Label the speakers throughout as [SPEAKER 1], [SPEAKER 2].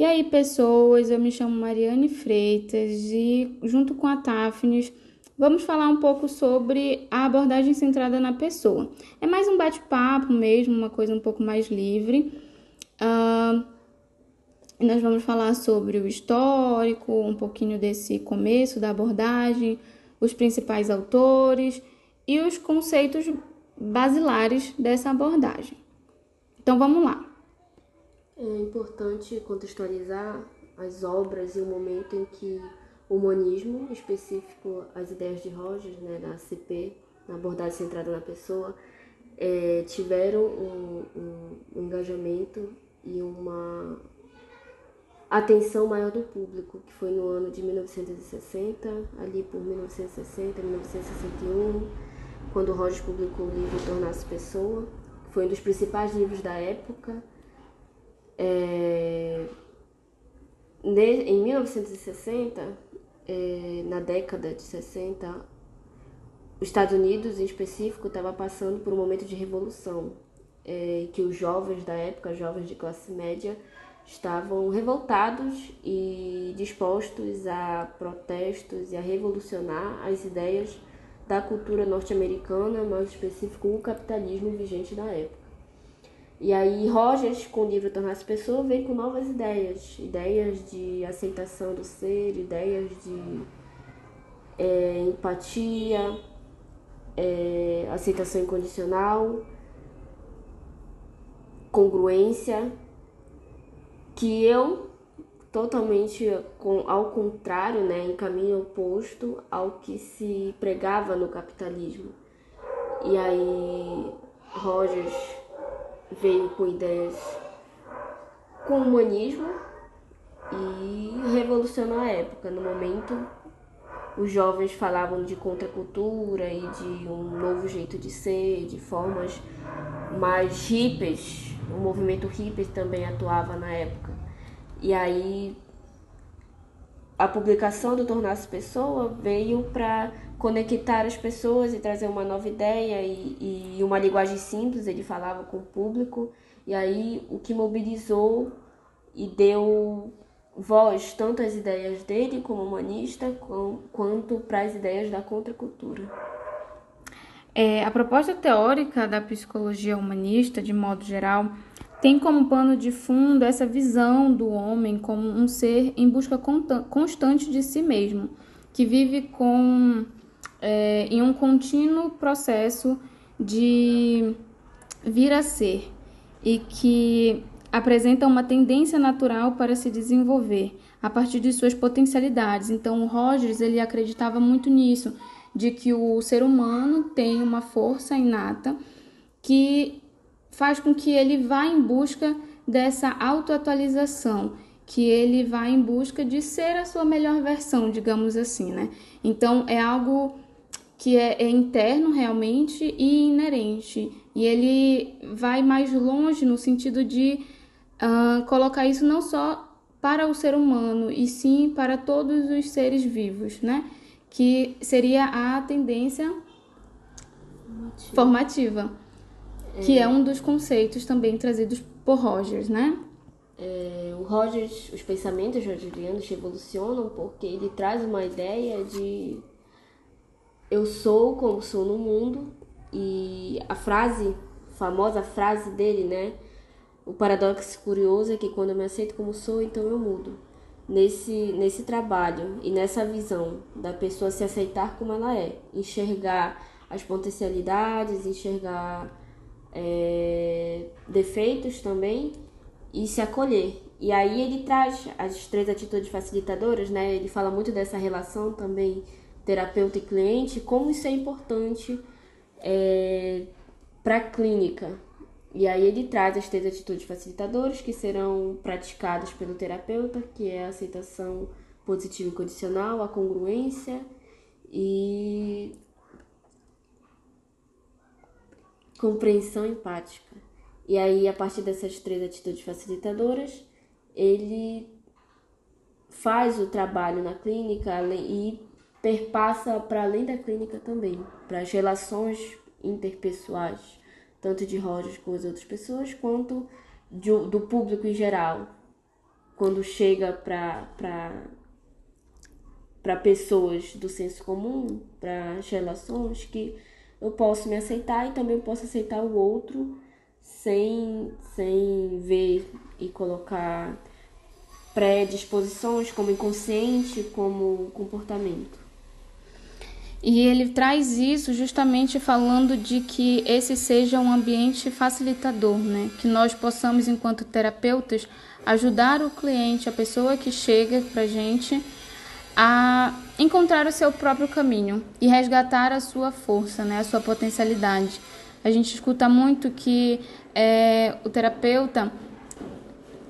[SPEAKER 1] E aí, pessoas, eu me chamo Mariane Freitas e, junto com a Tafnis, vamos falar um pouco sobre a abordagem centrada na pessoa. É mais um bate-papo mesmo, uma coisa um pouco mais livre. Uh, nós vamos falar sobre o histórico, um pouquinho desse começo da abordagem, os principais autores e os conceitos basilares dessa abordagem. Então vamos lá.
[SPEAKER 2] É importante contextualizar as obras e o momento em que o humanismo, específico as ideias de Rogers, né, da CP, na abordagem centrada na pessoa, é, tiveram um, um, um engajamento e uma atenção maior do público, que foi no ano de 1960, ali por 1960, 1961, quando Rogers publicou o livro Tornar-se Pessoa, que foi um dos principais livros da época. É... Em 1960, é... na década de 60, os Estados Unidos, em específico, estava passando por um momento de revolução, é... que os jovens da época, jovens de classe média, estavam revoltados e dispostos a protestos e a revolucionar as ideias da cultura norte-americana, mais específico o capitalismo vigente da época. E aí Rogers, com o livro Tornar-se Pessoa, vem com novas ideias, ideias de aceitação do ser, ideias de é, empatia, é, aceitação incondicional, congruência que eu totalmente ao contrário, né, em caminho oposto ao que se pregava no capitalismo. E aí Rogers veio com ideias com humanismo e revolucionou a época. No momento, os jovens falavam de contracultura e de um novo jeito de ser, de formas mais hippies o movimento hippie também atuava na época. E aí a publicação do Tornar-se Pessoa veio para conectar as pessoas e trazer uma nova ideia e, e, uma linguagem simples, ele falava com o público, e aí o que mobilizou e deu voz tanto às ideias dele como humanista, com, quanto para as ideias da contracultura.
[SPEAKER 1] É, a proposta teórica da psicologia humanista, de modo geral, tem como pano de fundo essa visão do homem como um ser em busca constante de si mesmo, que vive com, é, em um contínuo processo de vir a ser e que apresenta uma tendência natural para se desenvolver a partir de suas potencialidades. Então, o Rogers ele acreditava muito nisso de que o ser humano tem uma força inata que faz com que ele vá em busca dessa autoatualização, que ele vá em busca de ser a sua melhor versão, digamos assim, né? Então é algo que é, é interno realmente e inerente, e ele vai mais longe no sentido de uh, colocar isso não só para o ser humano, e sim para todos os seres vivos, né? que seria a tendência formativa, formativa é. que é um dos conceitos também trazidos por Rogers, né?
[SPEAKER 2] É, o Rogers, os pensamentos rogerianos revolucionam porque ele traz uma ideia de eu sou como sou no mundo e a frase, a famosa frase dele, né? O paradoxo curioso é que quando eu me aceito como sou, então eu mudo nesse, nesse trabalho e nessa visão da pessoa se aceitar como ela é, enxergar as potencialidades, enxergar é, defeitos também e se acolher. E aí ele traz as três atitudes facilitadoras, né? Ele fala muito dessa relação também terapeuta e cliente, como isso é importante é, para a clínica, e aí ele traz as três atitudes facilitadoras que serão praticadas pelo terapeuta, que é a aceitação positiva e condicional, a congruência e compreensão empática. E aí, a partir dessas três atitudes facilitadoras, ele faz o trabalho na clínica e perpassa para além da clínica também, para as relações interpessoais tanto de Rogers com as outras pessoas, quanto de, do público em geral, quando chega para pessoas do senso comum, para as relações, que eu posso me aceitar e também posso aceitar o outro sem, sem ver e colocar predisposições como inconsciente, como comportamento.
[SPEAKER 1] E ele traz isso justamente falando de que esse seja um ambiente facilitador, né? Que nós possamos, enquanto terapeutas, ajudar o cliente, a pessoa que chega para gente, a encontrar o seu próprio caminho e resgatar a sua força, né? A sua potencialidade. A gente escuta muito que é, o terapeuta,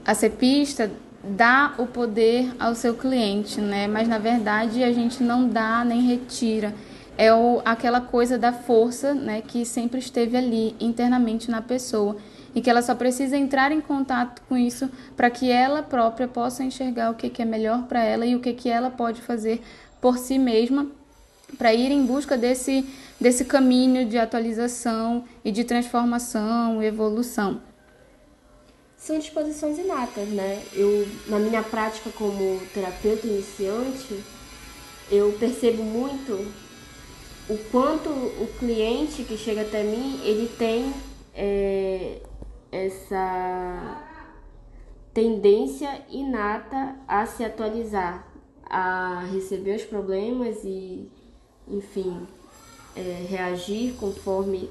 [SPEAKER 1] a cepista, dá o poder ao seu cliente, né? Mas na verdade a gente não dá nem retira. É o, aquela coisa da força, né, que sempre esteve ali internamente na pessoa e que ela só precisa entrar em contato com isso para que ela própria possa enxergar o que, que é melhor para ela e o que, que ela pode fazer por si mesma para ir em busca desse, desse caminho de atualização e de transformação evolução
[SPEAKER 2] são disposições inatas, né? Eu, na minha prática como terapeuta iniciante, eu percebo muito o quanto o cliente que chega até mim, ele tem é, essa tendência inata a se atualizar, a receber os problemas e, enfim, é, reagir conforme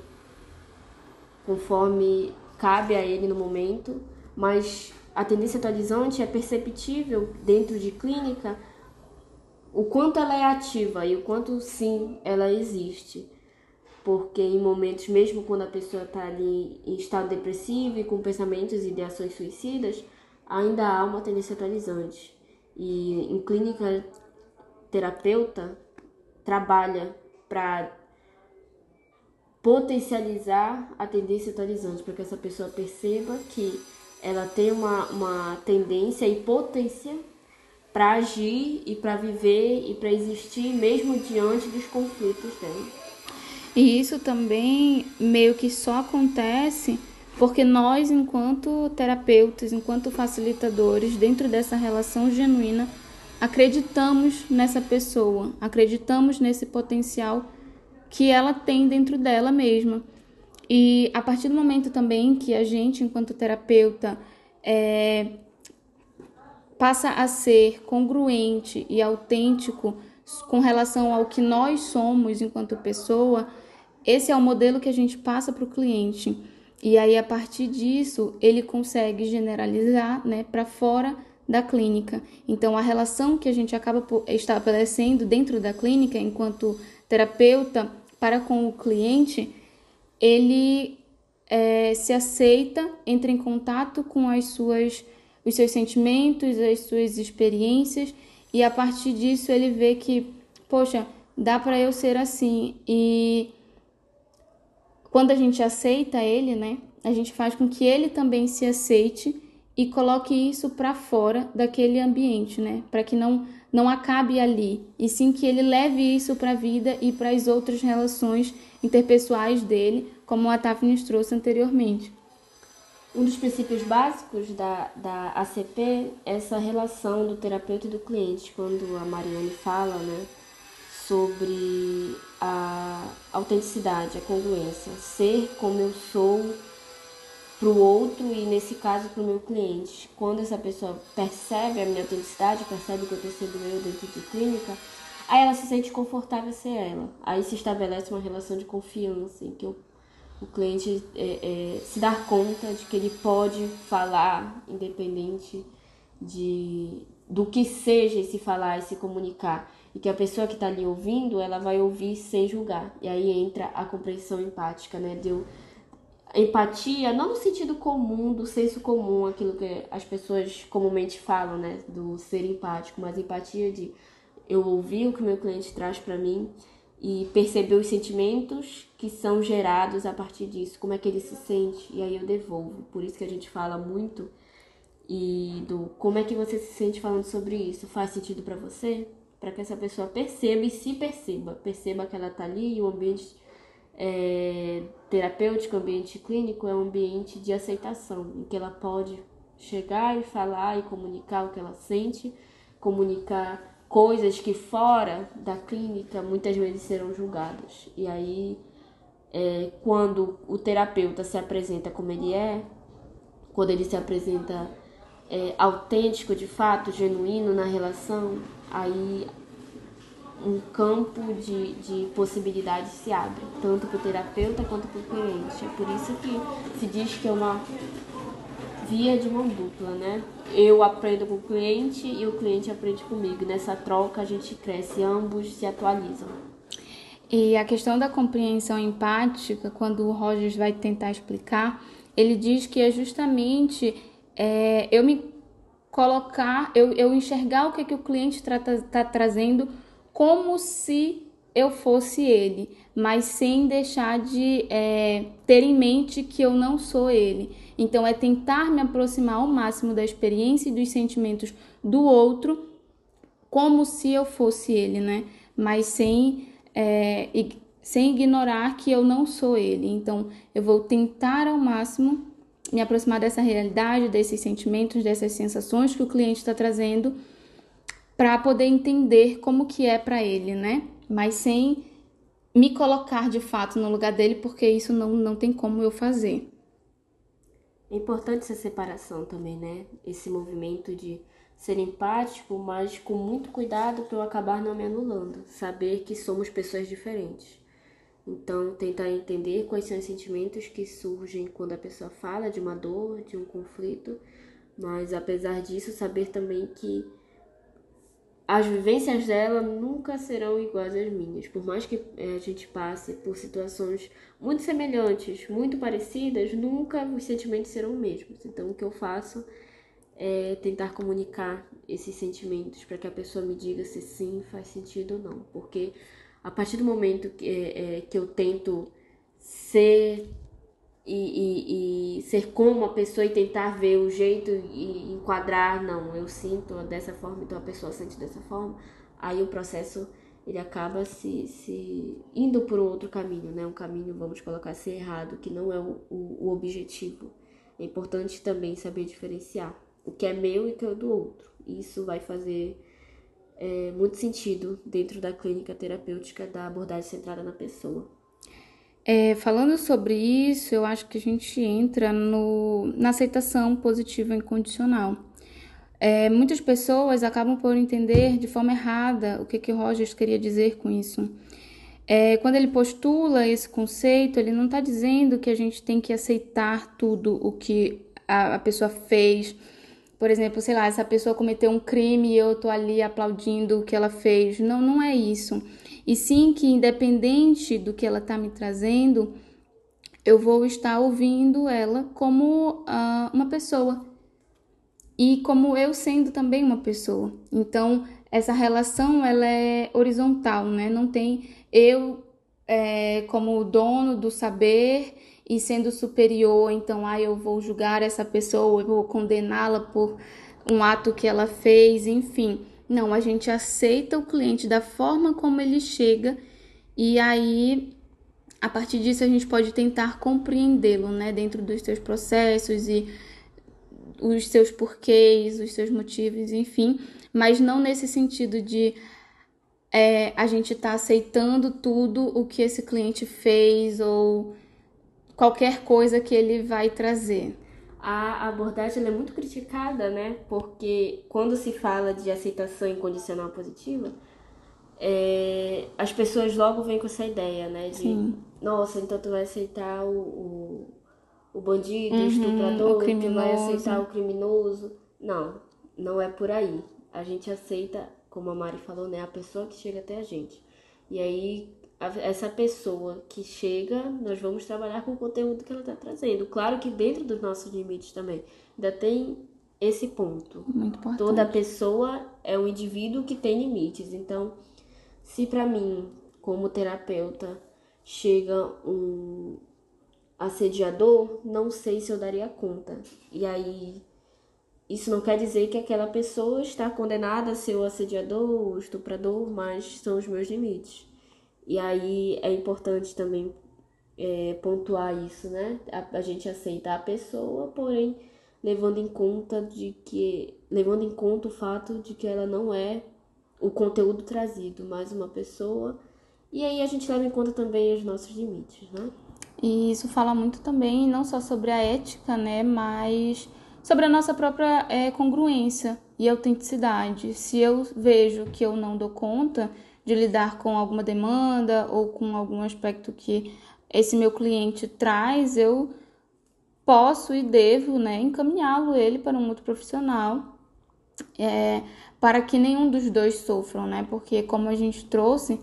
[SPEAKER 2] conforme cabe a ele no momento mas a tendência atualizante é perceptível dentro de clínica o quanto ela é ativa e o quanto sim ela existe. Porque em momentos, mesmo quando a pessoa está ali em estado depressivo e com pensamentos e ideações suicidas, ainda há uma tendência atualizante. E em clínica, terapeuta trabalha para potencializar a tendência atualizante, para que essa pessoa perceba que ela tem uma, uma tendência e potência para agir e para viver e para existir mesmo diante dos conflitos dela.
[SPEAKER 1] E isso também meio que só acontece porque nós, enquanto terapeutas, enquanto facilitadores, dentro dessa relação genuína, acreditamos nessa pessoa, acreditamos nesse potencial que ela tem dentro dela mesma. E a partir do momento também que a gente, enquanto terapeuta, é, passa a ser congruente e autêntico com relação ao que nós somos enquanto pessoa, esse é o modelo que a gente passa para o cliente. E aí, a partir disso, ele consegue generalizar né, para fora da clínica. Então, a relação que a gente acaba estabelecendo dentro da clínica, enquanto terapeuta, para com o cliente, ele é, se aceita, entra em contato com as suas, os seus sentimentos, as suas experiências e a partir disso ele vê que, poxa, dá para eu ser assim. E quando a gente aceita ele, né, a gente faz com que ele também se aceite e coloque isso para fora daquele ambiente, né, para que não não acabe ali, e sim que ele leve isso para a vida e para as outras relações interpessoais dele, como a Tafnis trouxe anteriormente.
[SPEAKER 2] Um dos princípios básicos da, da ACP é essa relação do terapeuta e do cliente, quando a Mariane fala né, sobre a autenticidade, a congruência, ser como eu sou para o outro e, nesse caso, para o meu cliente. Quando essa pessoa percebe a minha autenticidade, percebe que eu sendo eu dentro de clínica, aí ela se sente confortável ser ela. Aí se estabelece uma relação de confiança em que o, o cliente é, é, se dá conta de que ele pode falar, independente de do que seja se falar e se comunicar. E que a pessoa que está ali ouvindo ela vai ouvir sem julgar. E aí entra a compreensão empática né? De eu empatia, não no sentido comum, do senso comum, aquilo que as pessoas comumente falam, né, do ser empático, mas empatia de eu ouvir o que meu cliente traz para mim e perceber os sentimentos que são gerados a partir disso, como é que ele se sente, e aí eu devolvo. Por isso que a gente fala muito e do como é que você se sente falando sobre isso, faz sentido para você? Para que essa pessoa perceba e se perceba, perceba que ela tá ali e o ambiente é, terapêutico, ambiente clínico é um ambiente de aceitação, em que ela pode chegar e falar e comunicar o que ela sente, comunicar coisas que fora da clínica muitas vezes serão julgadas. E aí, é, quando o terapeuta se apresenta como ele é, quando ele se apresenta é, autêntico de fato, genuíno na relação, aí um campo de, de possibilidades se abre, tanto para o terapeuta quanto para o cliente. É por isso que se diz que é uma via de mão dupla, né? Eu aprendo com o cliente e o cliente aprende comigo. Nessa troca a gente cresce, ambos se atualizam.
[SPEAKER 1] E a questão da compreensão empática, quando o Rogers vai tentar explicar, ele diz que é justamente é, eu me colocar, eu, eu enxergar o que, é que o cliente está trazendo como se eu fosse ele, mas sem deixar de é, ter em mente que eu não sou ele. Então, é tentar me aproximar ao máximo da experiência e dos sentimentos do outro, como se eu fosse ele, né? Mas sem, é, sem ignorar que eu não sou ele. Então, eu vou tentar ao máximo me aproximar dessa realidade, desses sentimentos, dessas sensações que o cliente está trazendo, para poder entender como que é para ele, né? Mas sem me colocar de fato no lugar dele, porque isso não, não tem como eu fazer.
[SPEAKER 2] É importante essa separação também, né? Esse movimento de ser empático, mas com muito cuidado para eu acabar não me anulando. Saber que somos pessoas diferentes. Então, tentar entender quais são os sentimentos que surgem quando a pessoa fala de uma dor, de um conflito, mas apesar disso, saber também que as vivências dela nunca serão iguais às minhas. Por mais que eh, a gente passe por situações muito semelhantes, muito parecidas, nunca os sentimentos serão os mesmos. Então, o que eu faço é tentar comunicar esses sentimentos para que a pessoa me diga se sim faz sentido ou não. Porque a partir do momento que, é, é, que eu tento ser e, e, e, ser como a pessoa e tentar ver o jeito e enquadrar, não, eu sinto dessa forma, então a pessoa sente dessa forma, aí o processo ele acaba se, se indo por um outro caminho, né? Um caminho, vamos colocar assim, errado, que não é o, o, o objetivo. É importante também saber diferenciar o que é meu e o que é do outro. Isso vai fazer é, muito sentido dentro da clínica terapêutica da abordagem centrada na pessoa.
[SPEAKER 1] É, falando sobre isso, eu acho que a gente entra no, na aceitação positiva incondicional. É, muitas pessoas acabam por entender de forma errada o que, que Rogers queria dizer com isso. É, quando ele postula esse conceito, ele não está dizendo que a gente tem que aceitar tudo o que a, a pessoa fez, por exemplo, sei lá, essa pessoa cometeu um crime e eu tô ali aplaudindo o que ela fez. Não, não é isso. E sim que independente do que ela tá me trazendo, eu vou estar ouvindo ela como uh, uma pessoa e como eu sendo também uma pessoa. Então, essa relação ela é horizontal, né? Não tem eu é, como dono do saber e sendo superior, então, ah, eu vou julgar essa pessoa, eu vou condená-la por um ato que ela fez, enfim. Não, a gente aceita o cliente da forma como ele chega e aí a partir disso a gente pode tentar compreendê-lo, né, dentro dos seus processos e os seus porquês, os seus motivos, enfim, mas não nesse sentido de é, a gente tá aceitando tudo o que esse cliente fez ou qualquer coisa que ele vai trazer.
[SPEAKER 2] A abordagem é muito criticada, né? Porque quando se fala de aceitação incondicional positiva, é, as pessoas logo vêm com essa ideia, né? De, Sim. nossa, então tu vai aceitar o, o, o bandido, uhum, o estuprador, o tu vai aceitar o criminoso. Não, não é por aí. A gente aceita, como a Mari falou, né? A pessoa que chega até a gente. E aí essa pessoa que chega, nós vamos trabalhar com o conteúdo que ela está trazendo. Claro que dentro dos nossos limites também. Ainda tem esse ponto.
[SPEAKER 1] Muito importante.
[SPEAKER 2] Toda pessoa é um indivíduo que tem limites. Então, se para mim, como terapeuta, chega um assediador, não sei se eu daria conta. E aí, isso não quer dizer que aquela pessoa está condenada a ser o assediador, o estuprador, mas são os meus limites. E aí é importante também é, pontuar isso, né? A, a, gente aceita a pessoa, porém levando em conta de que levando em conta o fato de que ela não é o conteúdo trazido, mas uma pessoa. E aí a gente leva em conta também os nossos limites, né?
[SPEAKER 1] E isso fala muito também, não só sobre a ética, né, mas sobre a nossa própria é, congruência e autenticidade. Se eu vejo que eu não dou conta de lidar com alguma demanda ou com algum aspecto que esse meu cliente traz, eu posso e devo né, encaminhá-lo ele para um outro profissional é, para que nenhum dos dois sofram, né? Porque como a gente trouxe,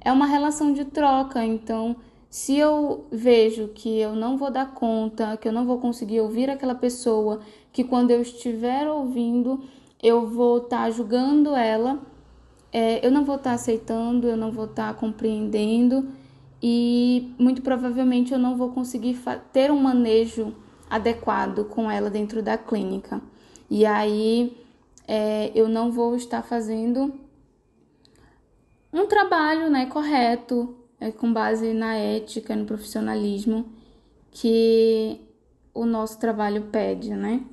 [SPEAKER 1] é uma relação de troca, então se eu vejo que eu não vou dar conta, que eu não vou conseguir ouvir aquela pessoa, que quando eu estiver ouvindo, eu vou estar tá julgando ela, é, eu não vou estar tá aceitando, eu não vou estar tá compreendendo e muito provavelmente eu não vou conseguir ter um manejo adequado com ela dentro da clínica. E aí é, eu não vou estar fazendo um trabalho né, correto, é, com base na ética, no profissionalismo que o nosso trabalho pede, né?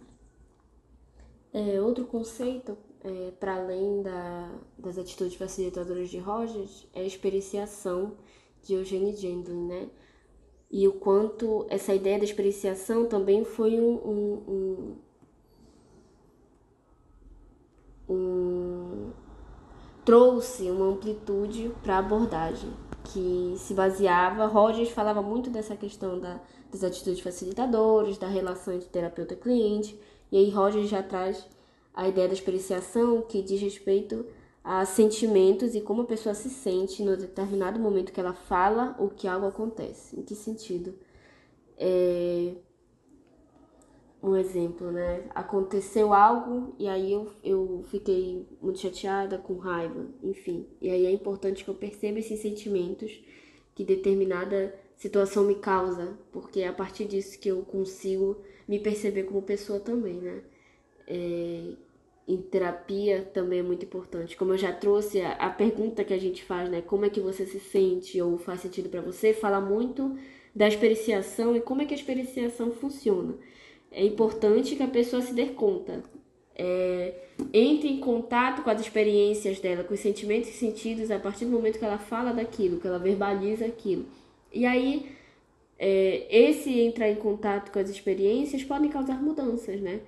[SPEAKER 2] É, outro conceito, é, para além da, das atitudes facilitadoras de Rogers, é a experienciação de Eugene Gendlin, né? E o quanto essa ideia da experienciação também foi um, um, um, um trouxe uma amplitude para a abordagem que se baseava, Rogers falava muito dessa questão da, das atitudes facilitadoras, da relação entre terapeuta-cliente, e aí Rogers já traz a ideia da experienciação que diz respeito a sentimentos e como a pessoa se sente no determinado momento que ela fala ou que algo acontece. Em que sentido? É... Um exemplo, né? Aconteceu algo e aí eu, eu fiquei muito chateada, com raiva, enfim. E aí é importante que eu perceba esses sentimentos que determinada situação me causa, porque é a partir disso que eu consigo me perceber como pessoa também, né? É, em terapia também é muito importante. Como eu já trouxe, a, a pergunta que a gente faz, né? Como é que você se sente ou faz sentido para você, fala muito da experienciação e como é que a experienciação funciona. É importante que a pessoa se dê conta. É, entre em contato com as experiências dela, com os sentimentos e sentidos a partir do momento que ela fala daquilo, que ela verbaliza aquilo. E aí, é, esse entrar em contato com as experiências podem causar mudanças, né?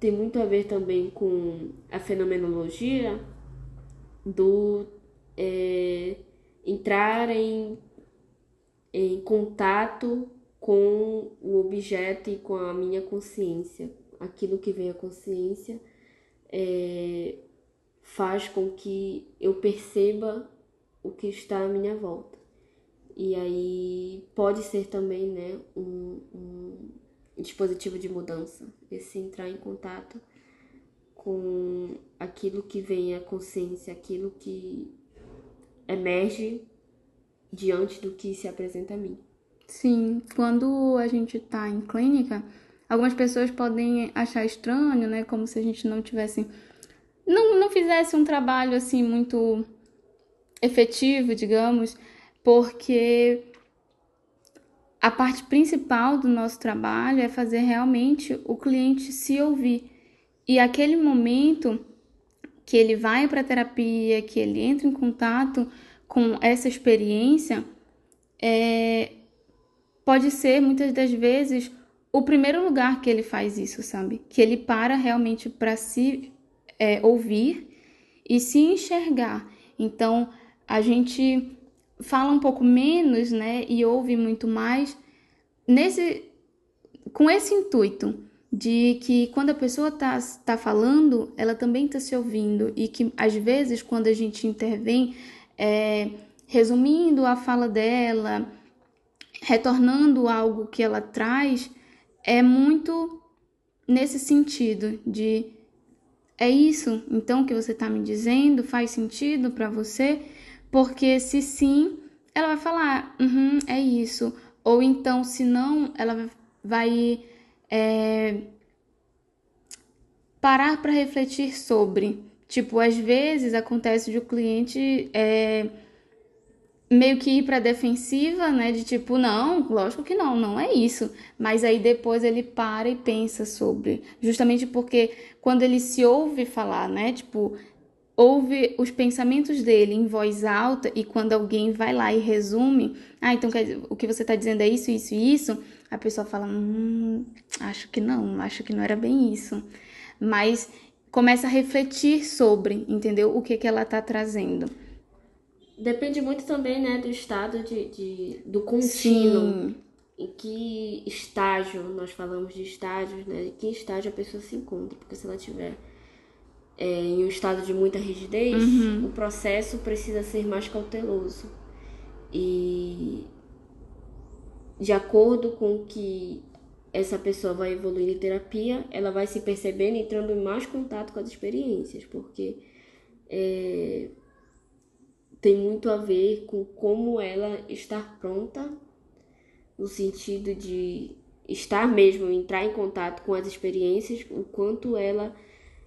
[SPEAKER 2] Tem muito a ver também com a fenomenologia do é, entrar em, em contato com o objeto e com a minha consciência. Aquilo que vem à consciência é, faz com que eu perceba o que está à minha volta. E aí pode ser também né, um, um dispositivo de mudança, esse entrar em contato com aquilo que vem à consciência, aquilo que emerge diante do que se apresenta a mim.
[SPEAKER 1] Sim, quando a gente está em clínica, algumas pessoas podem achar estranho, né? Como se a gente não tivesse. Não, não fizesse um trabalho assim muito efetivo, digamos, porque a parte principal do nosso trabalho é fazer realmente o cliente se ouvir. E aquele momento que ele vai para a terapia, que ele entra em contato com essa experiência, é, pode ser muitas das vezes o primeiro lugar que ele faz isso, sabe? Que ele para realmente para se é, ouvir e se enxergar. Então a gente fala um pouco menos, né, e ouve muito mais nesse com esse intuito de que quando a pessoa está tá falando, ela também está se ouvindo e que às vezes quando a gente intervém, é, resumindo a fala dela, retornando algo que ela traz, é muito nesse sentido de é isso então que você está me dizendo? Faz sentido para você porque se sim, ela vai falar, uhum, é isso. Ou então, se não, ela vai é, parar para refletir sobre. Tipo, às vezes acontece de o cliente é, meio que ir para defensiva, né, de tipo, não, lógico que não, não é isso. Mas aí depois ele para e pensa sobre, justamente porque quando ele se ouve falar, né, tipo, ouve os pensamentos dele em voz alta e quando alguém vai lá e resume, ah, então o que você está dizendo é isso, isso e isso, a pessoa fala, hum, acho que não, acho que não era bem isso. Mas começa a refletir sobre, entendeu? O que, que ela está trazendo.
[SPEAKER 2] Depende muito também, né, do estado de, de do contínuo. Sim. Em que estágio, nós falamos de estágios, né? Em que estágio a pessoa se encontra. Porque se ela tiver é, em um estado de muita rigidez, uhum. o processo precisa ser mais cauteloso. E de acordo com que essa pessoa vai evoluindo em terapia, ela vai se percebendo entrando em mais contato com as experiências, porque é, tem muito a ver com como ela estar pronta, no sentido de estar mesmo, entrar em contato com as experiências, o quanto ela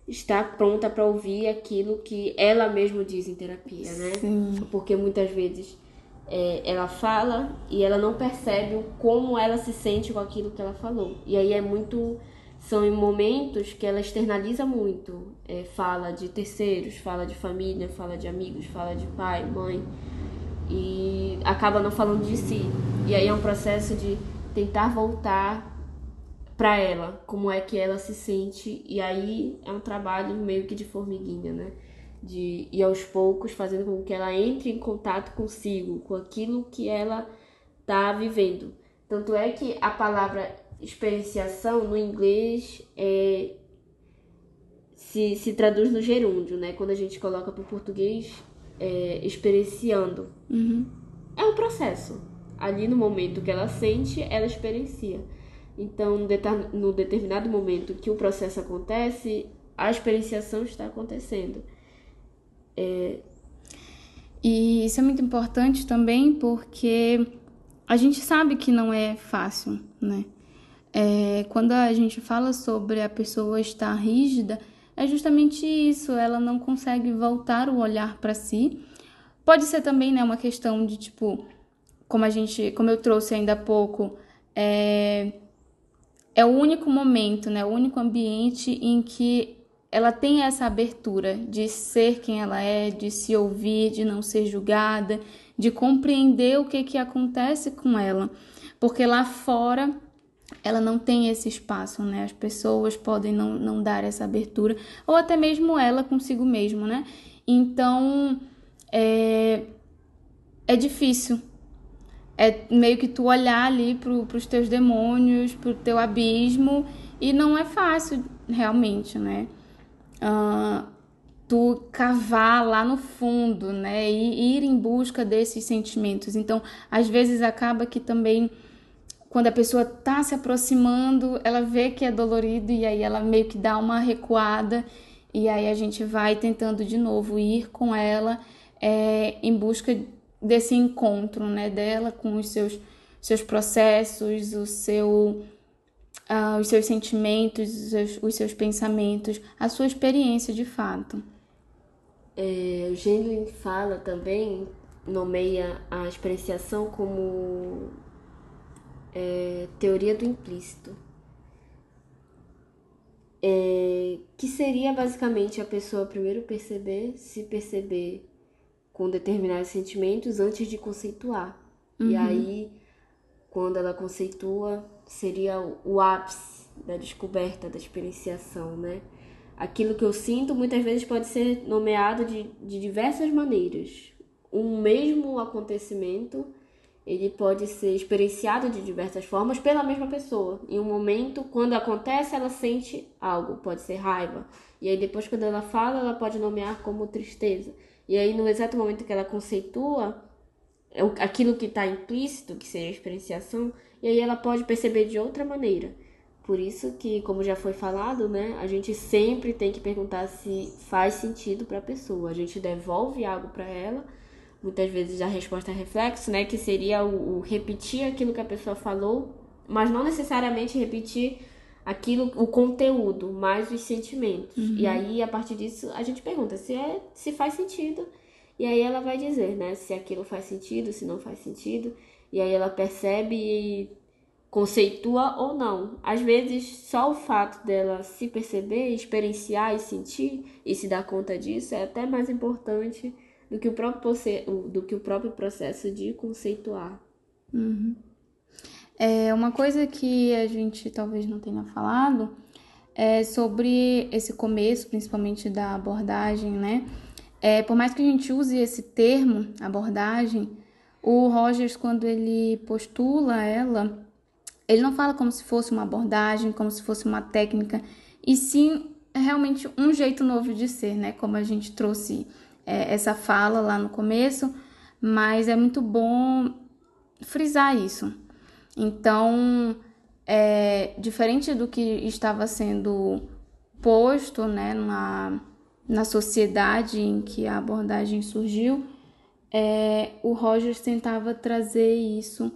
[SPEAKER 2] está pronta para ouvir aquilo que ela mesma diz em terapia, né? Sim. Porque muitas vezes é, ela fala e ela não percebe como ela se sente com aquilo que ela falou. E aí é muito são em momentos que ela externaliza muito. É, fala de terceiros, fala de família, fala de amigos, fala de pai, mãe. E acaba não falando de si. E aí é um processo de tentar voltar para ela, como é que ela se sente. E aí é um trabalho meio que de formiguinha, né? De ir aos poucos fazendo com que ela entre em contato consigo, com aquilo que ela tá vivendo. Tanto é que a palavra experienciação no inglês é, se, se traduz no gerúndio, né? Quando a gente coloca para o português, é, experienciando.
[SPEAKER 1] Uhum.
[SPEAKER 2] É um processo. Ali no momento que ela sente, ela experiencia. Então, no determinado momento que o processo acontece, a experienciação está acontecendo. É...
[SPEAKER 1] E isso é muito importante também porque a gente sabe que não é fácil, né? É, quando a gente fala sobre a pessoa estar rígida, é justamente isso, ela não consegue voltar o olhar para si. Pode ser também né, uma questão de tipo, como a gente, como eu trouxe ainda há pouco, é, é o único momento, né, o único ambiente em que ela tem essa abertura de ser quem ela é, de se ouvir, de não ser julgada, de compreender o que, que acontece com ela. Porque lá fora ela não tem esse espaço, né? As pessoas podem não, não dar essa abertura, ou até mesmo ela consigo mesmo, né? Então, é, é difícil. É meio que tu olhar ali pro, pros teus demônios, pro teu abismo, e não é fácil, realmente, né? Uh, tu cavar lá no fundo, né? E ir em busca desses sentimentos. Então, às vezes acaba que também quando a pessoa está se aproximando, ela vê que é dolorido e aí ela meio que dá uma recuada e aí a gente vai tentando de novo ir com ela é, em busca desse encontro, né, dela com os seus seus processos, o seu uh, os seus sentimentos, os seus, os seus, pensamentos, a sua experiência de fato.
[SPEAKER 2] É, Gênio fala também, nomeia a experienciação como é, teoria do implícito, é, que seria basicamente a pessoa primeiro perceber, se perceber com determinados sentimentos antes de conceituar. Uhum. E aí, quando ela conceitua, seria o ápice da descoberta, da experienciação, né? Aquilo que eu sinto muitas vezes pode ser nomeado de, de diversas maneiras. Um mesmo acontecimento ele pode ser experienciado de diversas formas pela mesma pessoa. Em um momento, quando acontece, ela sente algo, pode ser raiva. E aí depois quando ela fala, ela pode nomear como tristeza. E aí no exato momento que ela conceitua é aquilo que está implícito, que seria a experienciação, e aí ela pode perceber de outra maneira. Por isso que, como já foi falado, né, a gente sempre tem que perguntar se faz sentido para a pessoa. A gente devolve algo para ela muitas vezes a resposta é reflexo, né? Que seria o, o, repetir aquilo que a pessoa falou, mas não necessariamente repetir aquilo, o conteúdo, mas os sentimentos. Uhum. E aí, a partir disso, a gente pergunta se, é, se faz sentido. E aí ela vai dizer, né, se aquilo faz sentido, se não faz sentido. E aí ela percebe e conceitua ou não. Às vezes, só o fato dela se perceber, experienciar e sentir e se dar conta disso é até mais importante do que o próprio, do que o próprio processo de conceituar.
[SPEAKER 1] Uhum. É uma coisa que a gente talvez não tenha falado é sobre esse começo, principalmente da abordagem, né? É, por mais que a gente use esse termo, abordagem, o Rogers, quando ele postula ela, ele não fala como se fosse uma abordagem, como se fosse uma técnica, e sim realmente um jeito novo de ser, né? Como a gente trouxe é, essa fala lá no começo, mas é muito bom frisar isso. Então, é, diferente do que estava sendo posto né, na, na sociedade em que a abordagem surgiu, é, o Rogers tentava trazer isso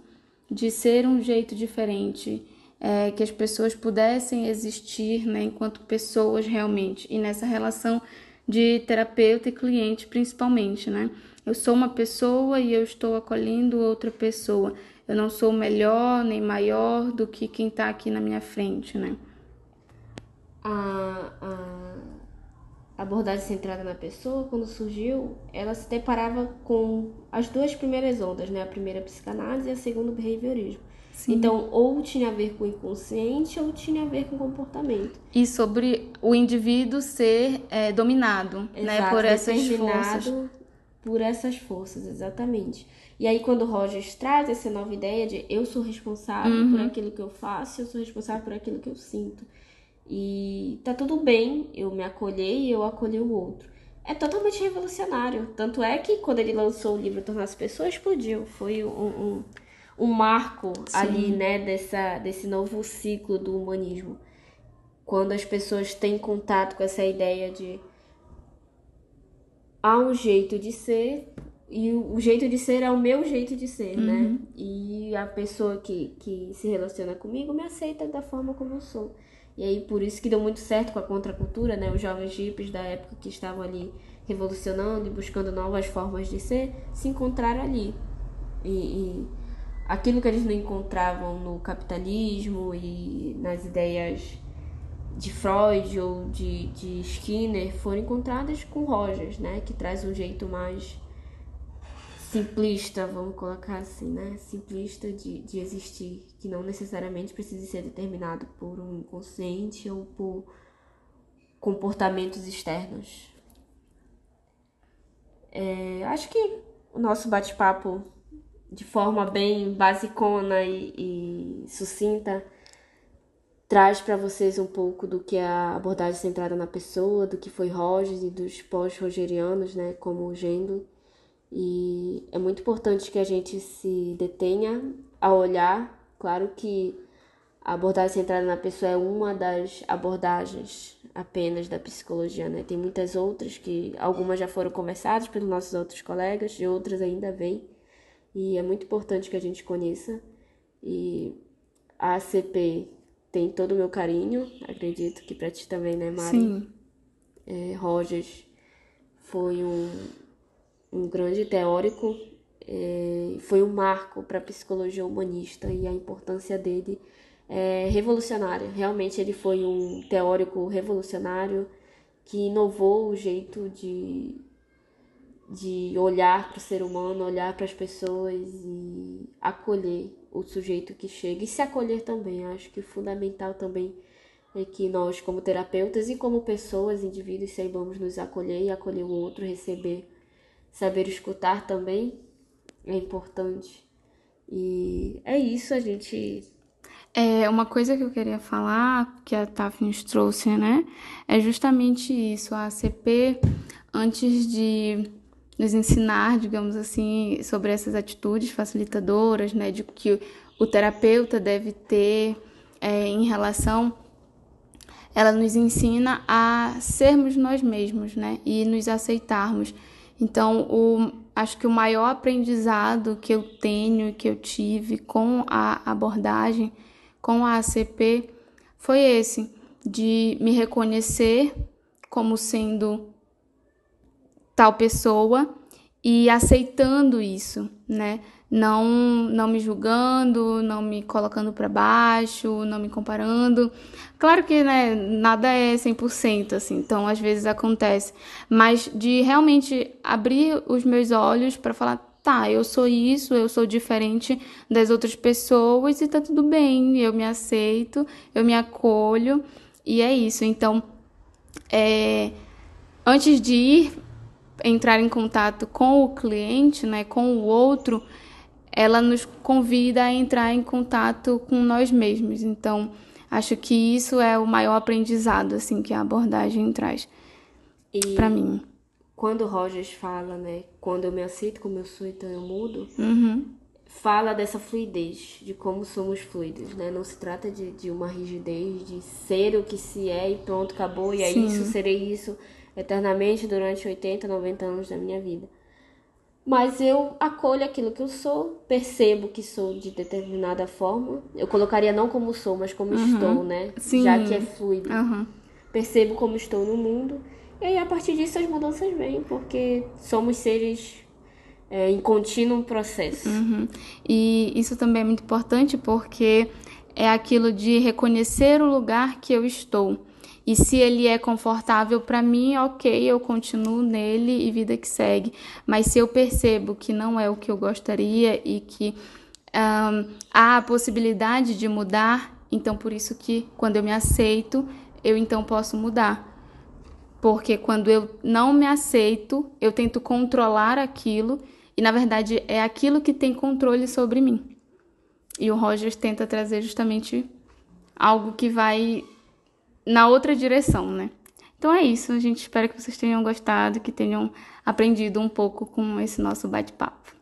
[SPEAKER 1] de ser um jeito diferente, é, que as pessoas pudessem existir né, enquanto pessoas realmente, e nessa relação de terapeuta e cliente principalmente, né? Eu sou uma pessoa e eu estou acolhendo outra pessoa. Eu não sou melhor nem maior do que quem está aqui na minha frente, né?
[SPEAKER 2] A, a abordagem centrada na pessoa, quando surgiu, ela se deparava com as duas primeiras ondas, né? A primeira psicanálise e a segunda behaviorismo. Sim. Então, ou tinha a ver com o inconsciente ou tinha a ver com o comportamento.
[SPEAKER 1] E sobre o indivíduo ser é, dominado, Exato, né, por essas forças.
[SPEAKER 2] Por essas forças, exatamente. E aí, quando o Rogers traz essa nova ideia de eu sou responsável uhum. por aquilo que eu faço, eu sou responsável por aquilo que eu sinto. E tá tudo bem eu me acolher e eu acolher o outro. É totalmente revolucionário. Tanto é que quando ele lançou o livro Tornar as Pessoas, explodiu. Foi um, um, um marco Sim. ali, né, dessa, desse novo ciclo do humanismo. Quando as pessoas têm contato com essa ideia de há um jeito de ser e o jeito de ser é o meu jeito de ser, né? uhum. né? E a pessoa que, que se relaciona comigo me aceita da forma como eu sou. E aí, por isso que deu muito certo com a contracultura, né? Os jovens hippies da época que estavam ali revolucionando e buscando novas formas de ser, se encontraram ali. E, e aquilo que eles não encontravam no capitalismo e nas ideias de Freud ou de, de Skinner foram encontradas com Rogers, né? Que traz um jeito mais simplista, vamos colocar assim, né? Simplista de, de existir, que não necessariamente precisa ser determinado por um inconsciente ou por comportamentos externos. É, acho que o nosso bate-papo, de forma bem basicona e, e sucinta, traz para vocês um pouco do que é a abordagem centrada na pessoa, do que foi Rogers e dos pós-rogerianos, né, como o e é muito importante que a gente se detenha a olhar. Claro que a abordagem centrada na pessoa é uma das abordagens apenas da psicologia, né? Tem muitas outras que algumas já foram conversadas pelos nossos outros colegas e outras ainda vêm. E é muito importante que a gente conheça. E a ACP tem todo o meu carinho, acredito que para ti também, né, Mari?
[SPEAKER 1] Sim.
[SPEAKER 2] É, Rogers foi um, um grande teórico, é, foi um marco para a psicologia humanista e a importância dele é revolucionária. Realmente ele foi um teórico revolucionário que inovou o jeito de, de olhar para o ser humano, olhar para as pessoas e acolher o sujeito que chega e se acolher também. Acho que o fundamental também é que nós, como terapeutas e como pessoas, indivíduos, saibamos nos acolher e acolher o outro, receber Saber escutar também é importante. E é isso, a gente.
[SPEAKER 1] É, uma coisa que eu queria falar, que a TAF nos trouxe, né? É justamente isso. A ACP, antes de nos ensinar, digamos assim, sobre essas atitudes facilitadoras, né? De que o terapeuta deve ter é, em relação ela nos ensina a sermos nós mesmos, né? E nos aceitarmos. Então, o, acho que o maior aprendizado que eu tenho, que eu tive com a abordagem, com a ACP, foi esse, de me reconhecer como sendo tal pessoa e aceitando isso, né? Não, não me julgando, não me colocando para baixo, não me comparando. Claro que, né, nada é 100%, assim, então às vezes acontece, mas de realmente abrir os meus olhos para falar, tá, eu sou isso, eu sou diferente das outras pessoas e tá tudo bem, eu me aceito, eu me acolho e é isso. Então, é, antes de ir entrar em contato com o cliente, né, com o outro, ela nos convida a entrar em contato com nós mesmos. Então, acho que isso é o maior aprendizado assim que a abordagem traz para mim.
[SPEAKER 2] Quando o Rogers fala, né, quando eu me aceito como eu sou, então eu mudo,
[SPEAKER 1] uhum.
[SPEAKER 2] fala dessa fluidez, de como somos fluidos, né? Não se trata de, de uma rigidez, de ser o que se é e pronto, acabou, e é Sim. isso, serei isso eternamente durante 80, 90 anos da minha vida. Mas eu acolho aquilo que eu sou, percebo que sou de determinada forma. Eu colocaria não como sou, mas como uhum. estou, né?
[SPEAKER 1] Sim.
[SPEAKER 2] Já que é fluido.
[SPEAKER 1] Uhum.
[SPEAKER 2] Percebo como estou no mundo. E aí, a partir disso, as mudanças vêm, porque somos seres é, em contínuo processo.
[SPEAKER 1] Uhum. E isso também é muito importante porque é aquilo de reconhecer o lugar que eu estou. E se ele é confortável para mim, ok, eu continuo nele e vida que segue. Mas se eu percebo que não é o que eu gostaria e que um, há a possibilidade de mudar, então por isso que quando eu me aceito, eu então posso mudar. Porque quando eu não me aceito, eu tento controlar aquilo e na verdade é aquilo que tem controle sobre mim. E o Rogers tenta trazer justamente algo que vai na outra direção, né? Então é isso, a gente espera que vocês tenham gostado, que tenham aprendido um pouco com esse nosso bate-papo.